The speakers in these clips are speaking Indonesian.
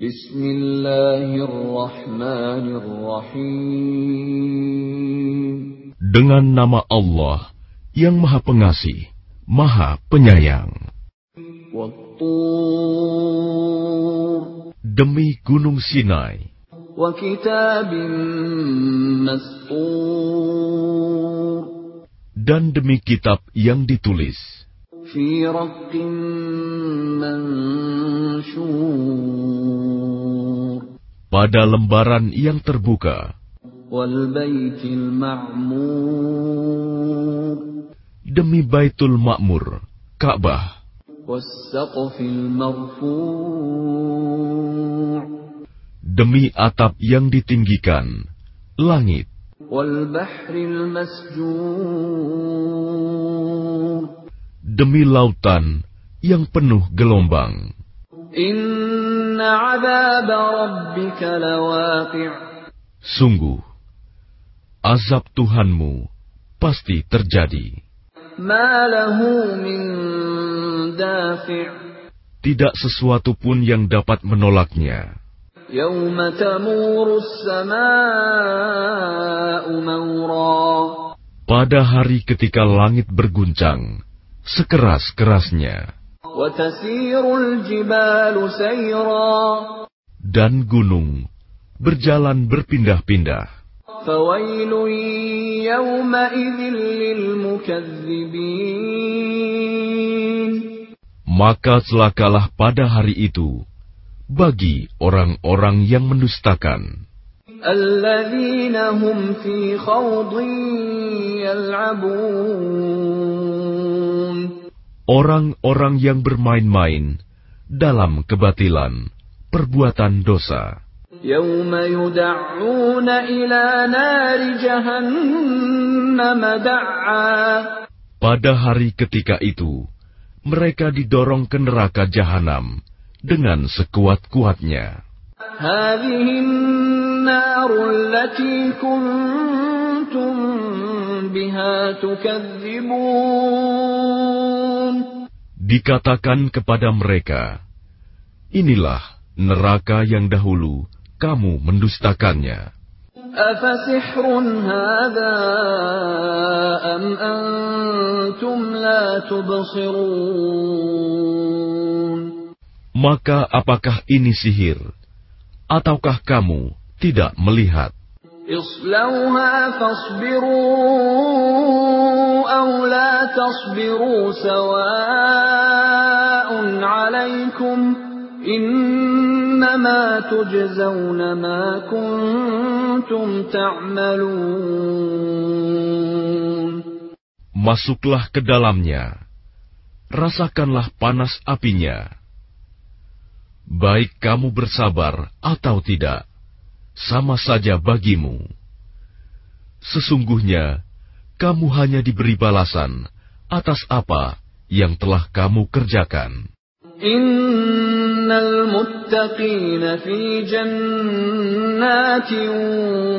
Bismillahirrahmanirrahim. Dengan nama Allah yang Maha Pengasih, Maha Penyayang. Demi Gunung Sinai dan demi kitab yang ditulis pada lembaran yang terbuka. Demi Baitul Ma'mur, Ka'bah. Demi atap yang ditinggikan, langit. Demi lautan yang penuh gelombang. Sungguh, azab Tuhanmu pasti terjadi. Tidak sesuatu pun yang dapat menolaknya. Pada hari ketika langit berguncang, sekeras-kerasnya. dan gunung berjalan berpindah-pindah. فويل يومئذ للمكذبين Maka celakalah pada hari itu bagi orang-orang yang mendustakan, الذين هم في خوض يلعبون orang-orang yang bermain-main dalam kebatilan, perbuatan dosa. يوم يدعون إلى نار جهنم دعا Pada hari ketika itu, mereka didorong ke neraka jahanam dengan sekuat-kuatnya. هذه النار التي كنتم بها تكذبون Dikatakan kepada mereka, Inilah neraka yang dahulu kamu mendustakannya. Maka apakah ini sihir? Ataukah kamu tidak melihat? اصلوها فاصبروا أو لا تصبروا سواء عليكم إنما تجزون ما كنتم تعملون Masuklah ke dalamnya. Rasakanlah panas apinya. Baik kamu bersabar atau tidak, sama saja bagimu. Sesungguhnya kamu hanya diberi balasan atas apa yang telah kamu kerjakan. Innal muttaqina fi jannatin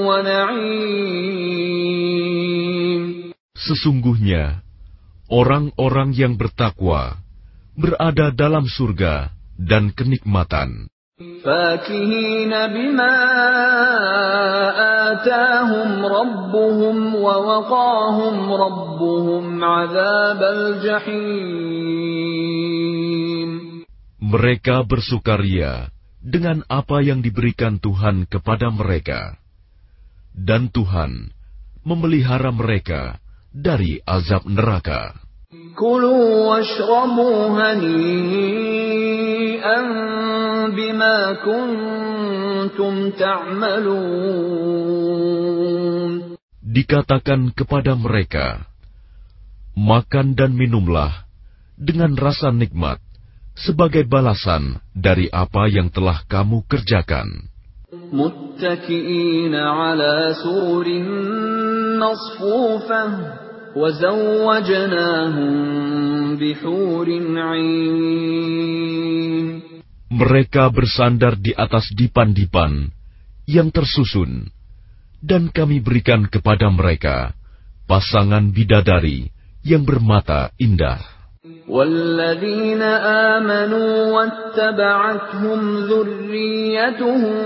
wa na'im. Sesungguhnya orang-orang yang bertakwa berada dalam surga dan kenikmatan. فاكهين بما آتاهم ربهم ووقاهم ربهم عذاب الجحيم mereka bersukaria dengan apa yang diberikan Tuhan kepada mereka, dan Tuhan memelihara mereka dari azab neraka. Dikatakan kepada mereka, Makan dan minumlah dengan rasa nikmat sebagai balasan dari apa yang telah kamu kerjakan. Muttaki'ina ala surin nasfufah Mereka bersandar di atas dipan-dipan yang tersusun, dan kami berikan kepada mereka pasangan bidadari yang bermata indah. والذين آمنوا واتبعتهم ذريتهم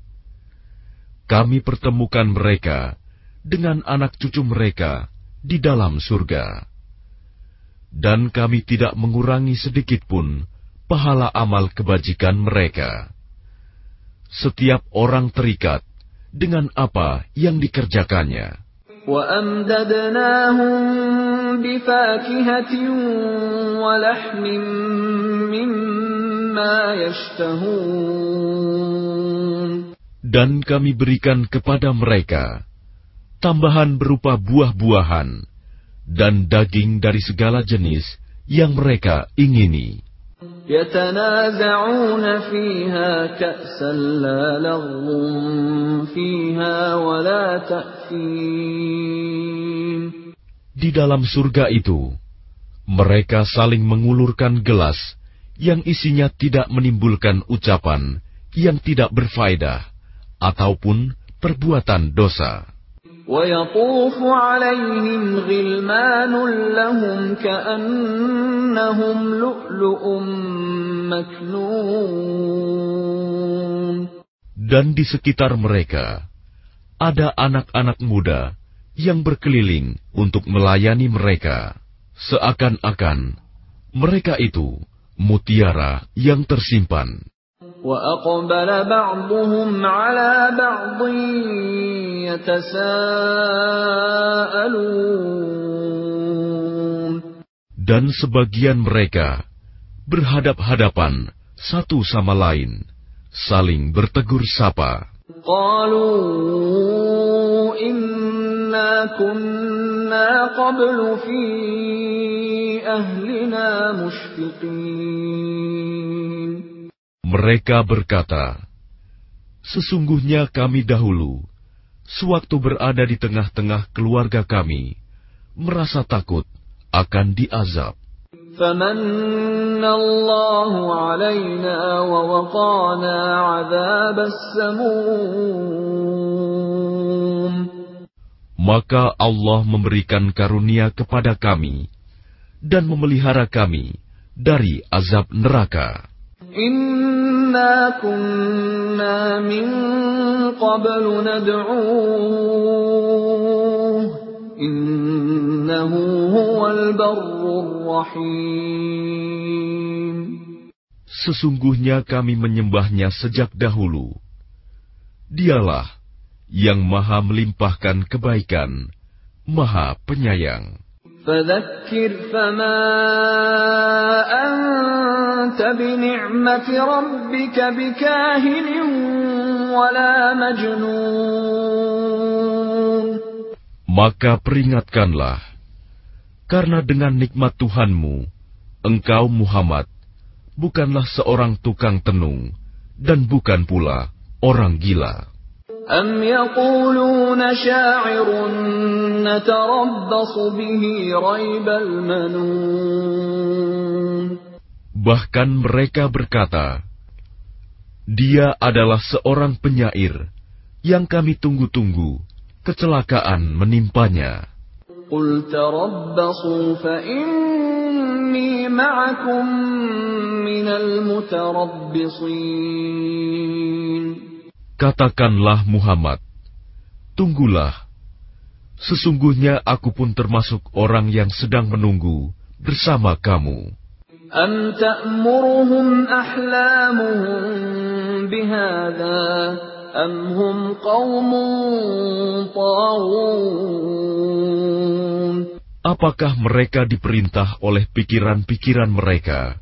kami pertemukan mereka dengan anak cucu mereka di dalam surga. Dan kami tidak mengurangi sedikit pun pahala amal kebajikan mereka. Setiap orang terikat dengan apa yang dikerjakannya. وأمددناهم بفاكهة ولحم مما يشتهون dan kami berikan kepada mereka tambahan berupa buah-buahan dan daging dari segala jenis yang mereka ingini. Di dalam surga itu, mereka saling mengulurkan gelas yang isinya tidak menimbulkan ucapan yang tidak berfaedah ataupun perbuatan dosa. ويطوف عليهم غلمان لهم كأنهم لؤلؤ مكنون Dan di sekitar mereka ada anak-anak muda yang berkeliling untuk melayani mereka, seakan-akan mereka itu mutiara yang tersimpan. وأقبل بعضهم على بعض يتساءلون Dan sebagian mereka berhadap-hadapan satu sama lain, saling bertegur sapa. قالوا إنا كنا قبل في أهلنا مشفقين mereka berkata, "Sesungguhnya kami dahulu, sewaktu berada di tengah-tengah keluarga kami, merasa takut akan diazab." Maka Allah memberikan karunia kepada kami dan memelihara kami dari azab neraka. Inna kunna min qablu Sesungguhnya kami menyembahnya sejak dahulu. Dialah yang maha melimpahkan kebaikan, maha penyayang. فذكر فما أنت بنعمة ربك بكاهن ولا مجنون Maka peringatkanlah, karena dengan nikmat Tuhanmu, engkau Muhammad bukanlah seorang tukang tenung dan bukan pula orang gila. أم يقولون شاعر نتربص به ريب المنون Bahkan mereka berkata, Dia adalah seorang penyair yang kami tunggu-tunggu, kecelakaan menimpanya. قل تربصوا فإني معكم من المتربصين Katakanlah Muhammad, tunggulah. Sesungguhnya aku pun termasuk orang yang sedang menunggu bersama kamu. أم تأمرهم أحلامهم بهذا أم هم قوم طاغون Apakah mereka diperintah oleh pikiran-pikiran mereka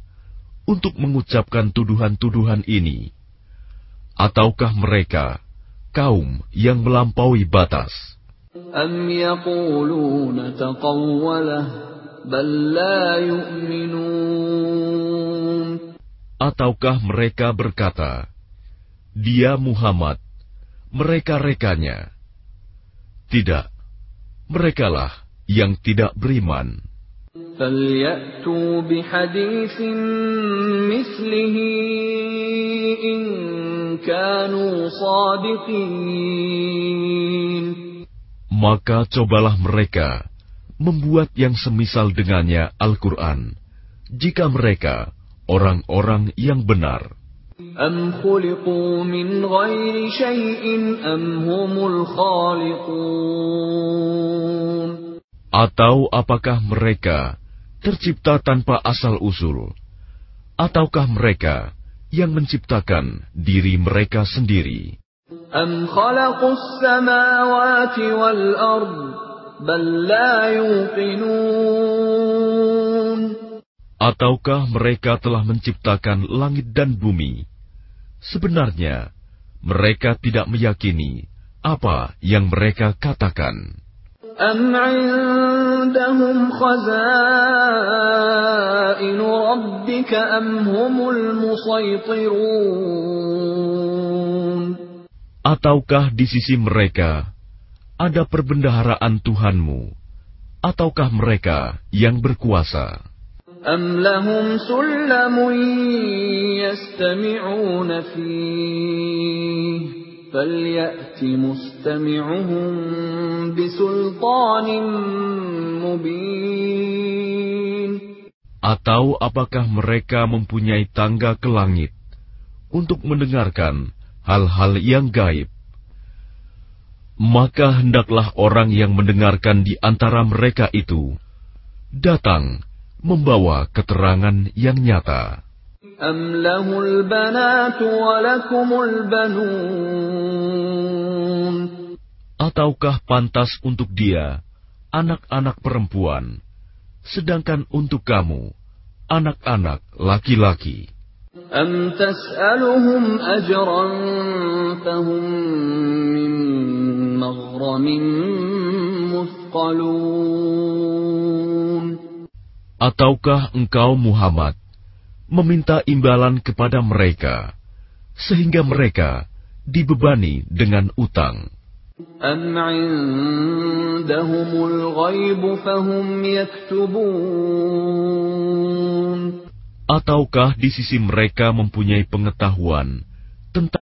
untuk mengucapkan tuduhan-tuduhan ini? Ataukah mereka kaum yang melampaui batas? أم يقولون تقوله بل لا يؤمنون Ataukah mereka berkata, Dia Muhammad, mereka-rekanya. Tidak, merekalah yang tidak beriman. فليأتوا بحديث مثله إن كانوا صادقين Maka cobalah mereka membuat yang semisal dengannya Al-Quran, jika mereka orang-orang yang benar. Atau apakah mereka tercipta tanpa asal usul, ataukah mereka? yang menciptakan diri mereka sendiri? أم خلقوا السماوات والأرض بل لا يوقنون Ataukah mereka telah menciptakan langit dan bumi? Sebenarnya, mereka tidak meyakini apa yang mereka katakan. أم عندهم خزائن ربك أم هم المسيطرون Ataukah di sisi mereka ada perbendaharaan Tuhanmu? Ataukah mereka yang berkuasa? أم لهم سلم يستمعون فيه فليأت مستمعهم بسلطان مبين Atau apakah mereka mempunyai tangga ke langit untuk mendengarkan hal-hal yang gaib? Maka hendaklah orang yang mendengarkan di antara mereka itu datang membawa keterangan yang nyata. أم له البنات ولكم البنون Ataukah pantas untuk dia anak-anak perempuan, sedangkan untuk kamu anak-anak laki-laki? أم تسألهم أجرا فهم من مغرم مثقلون Ataukah engkau Muhammad meminta imbalan kepada mereka sehingga mereka dibebani dengan utang? أم عندهم الغيب فهم يكتبون Ataukah di sisi mereka mempunyai pengetahuan tentang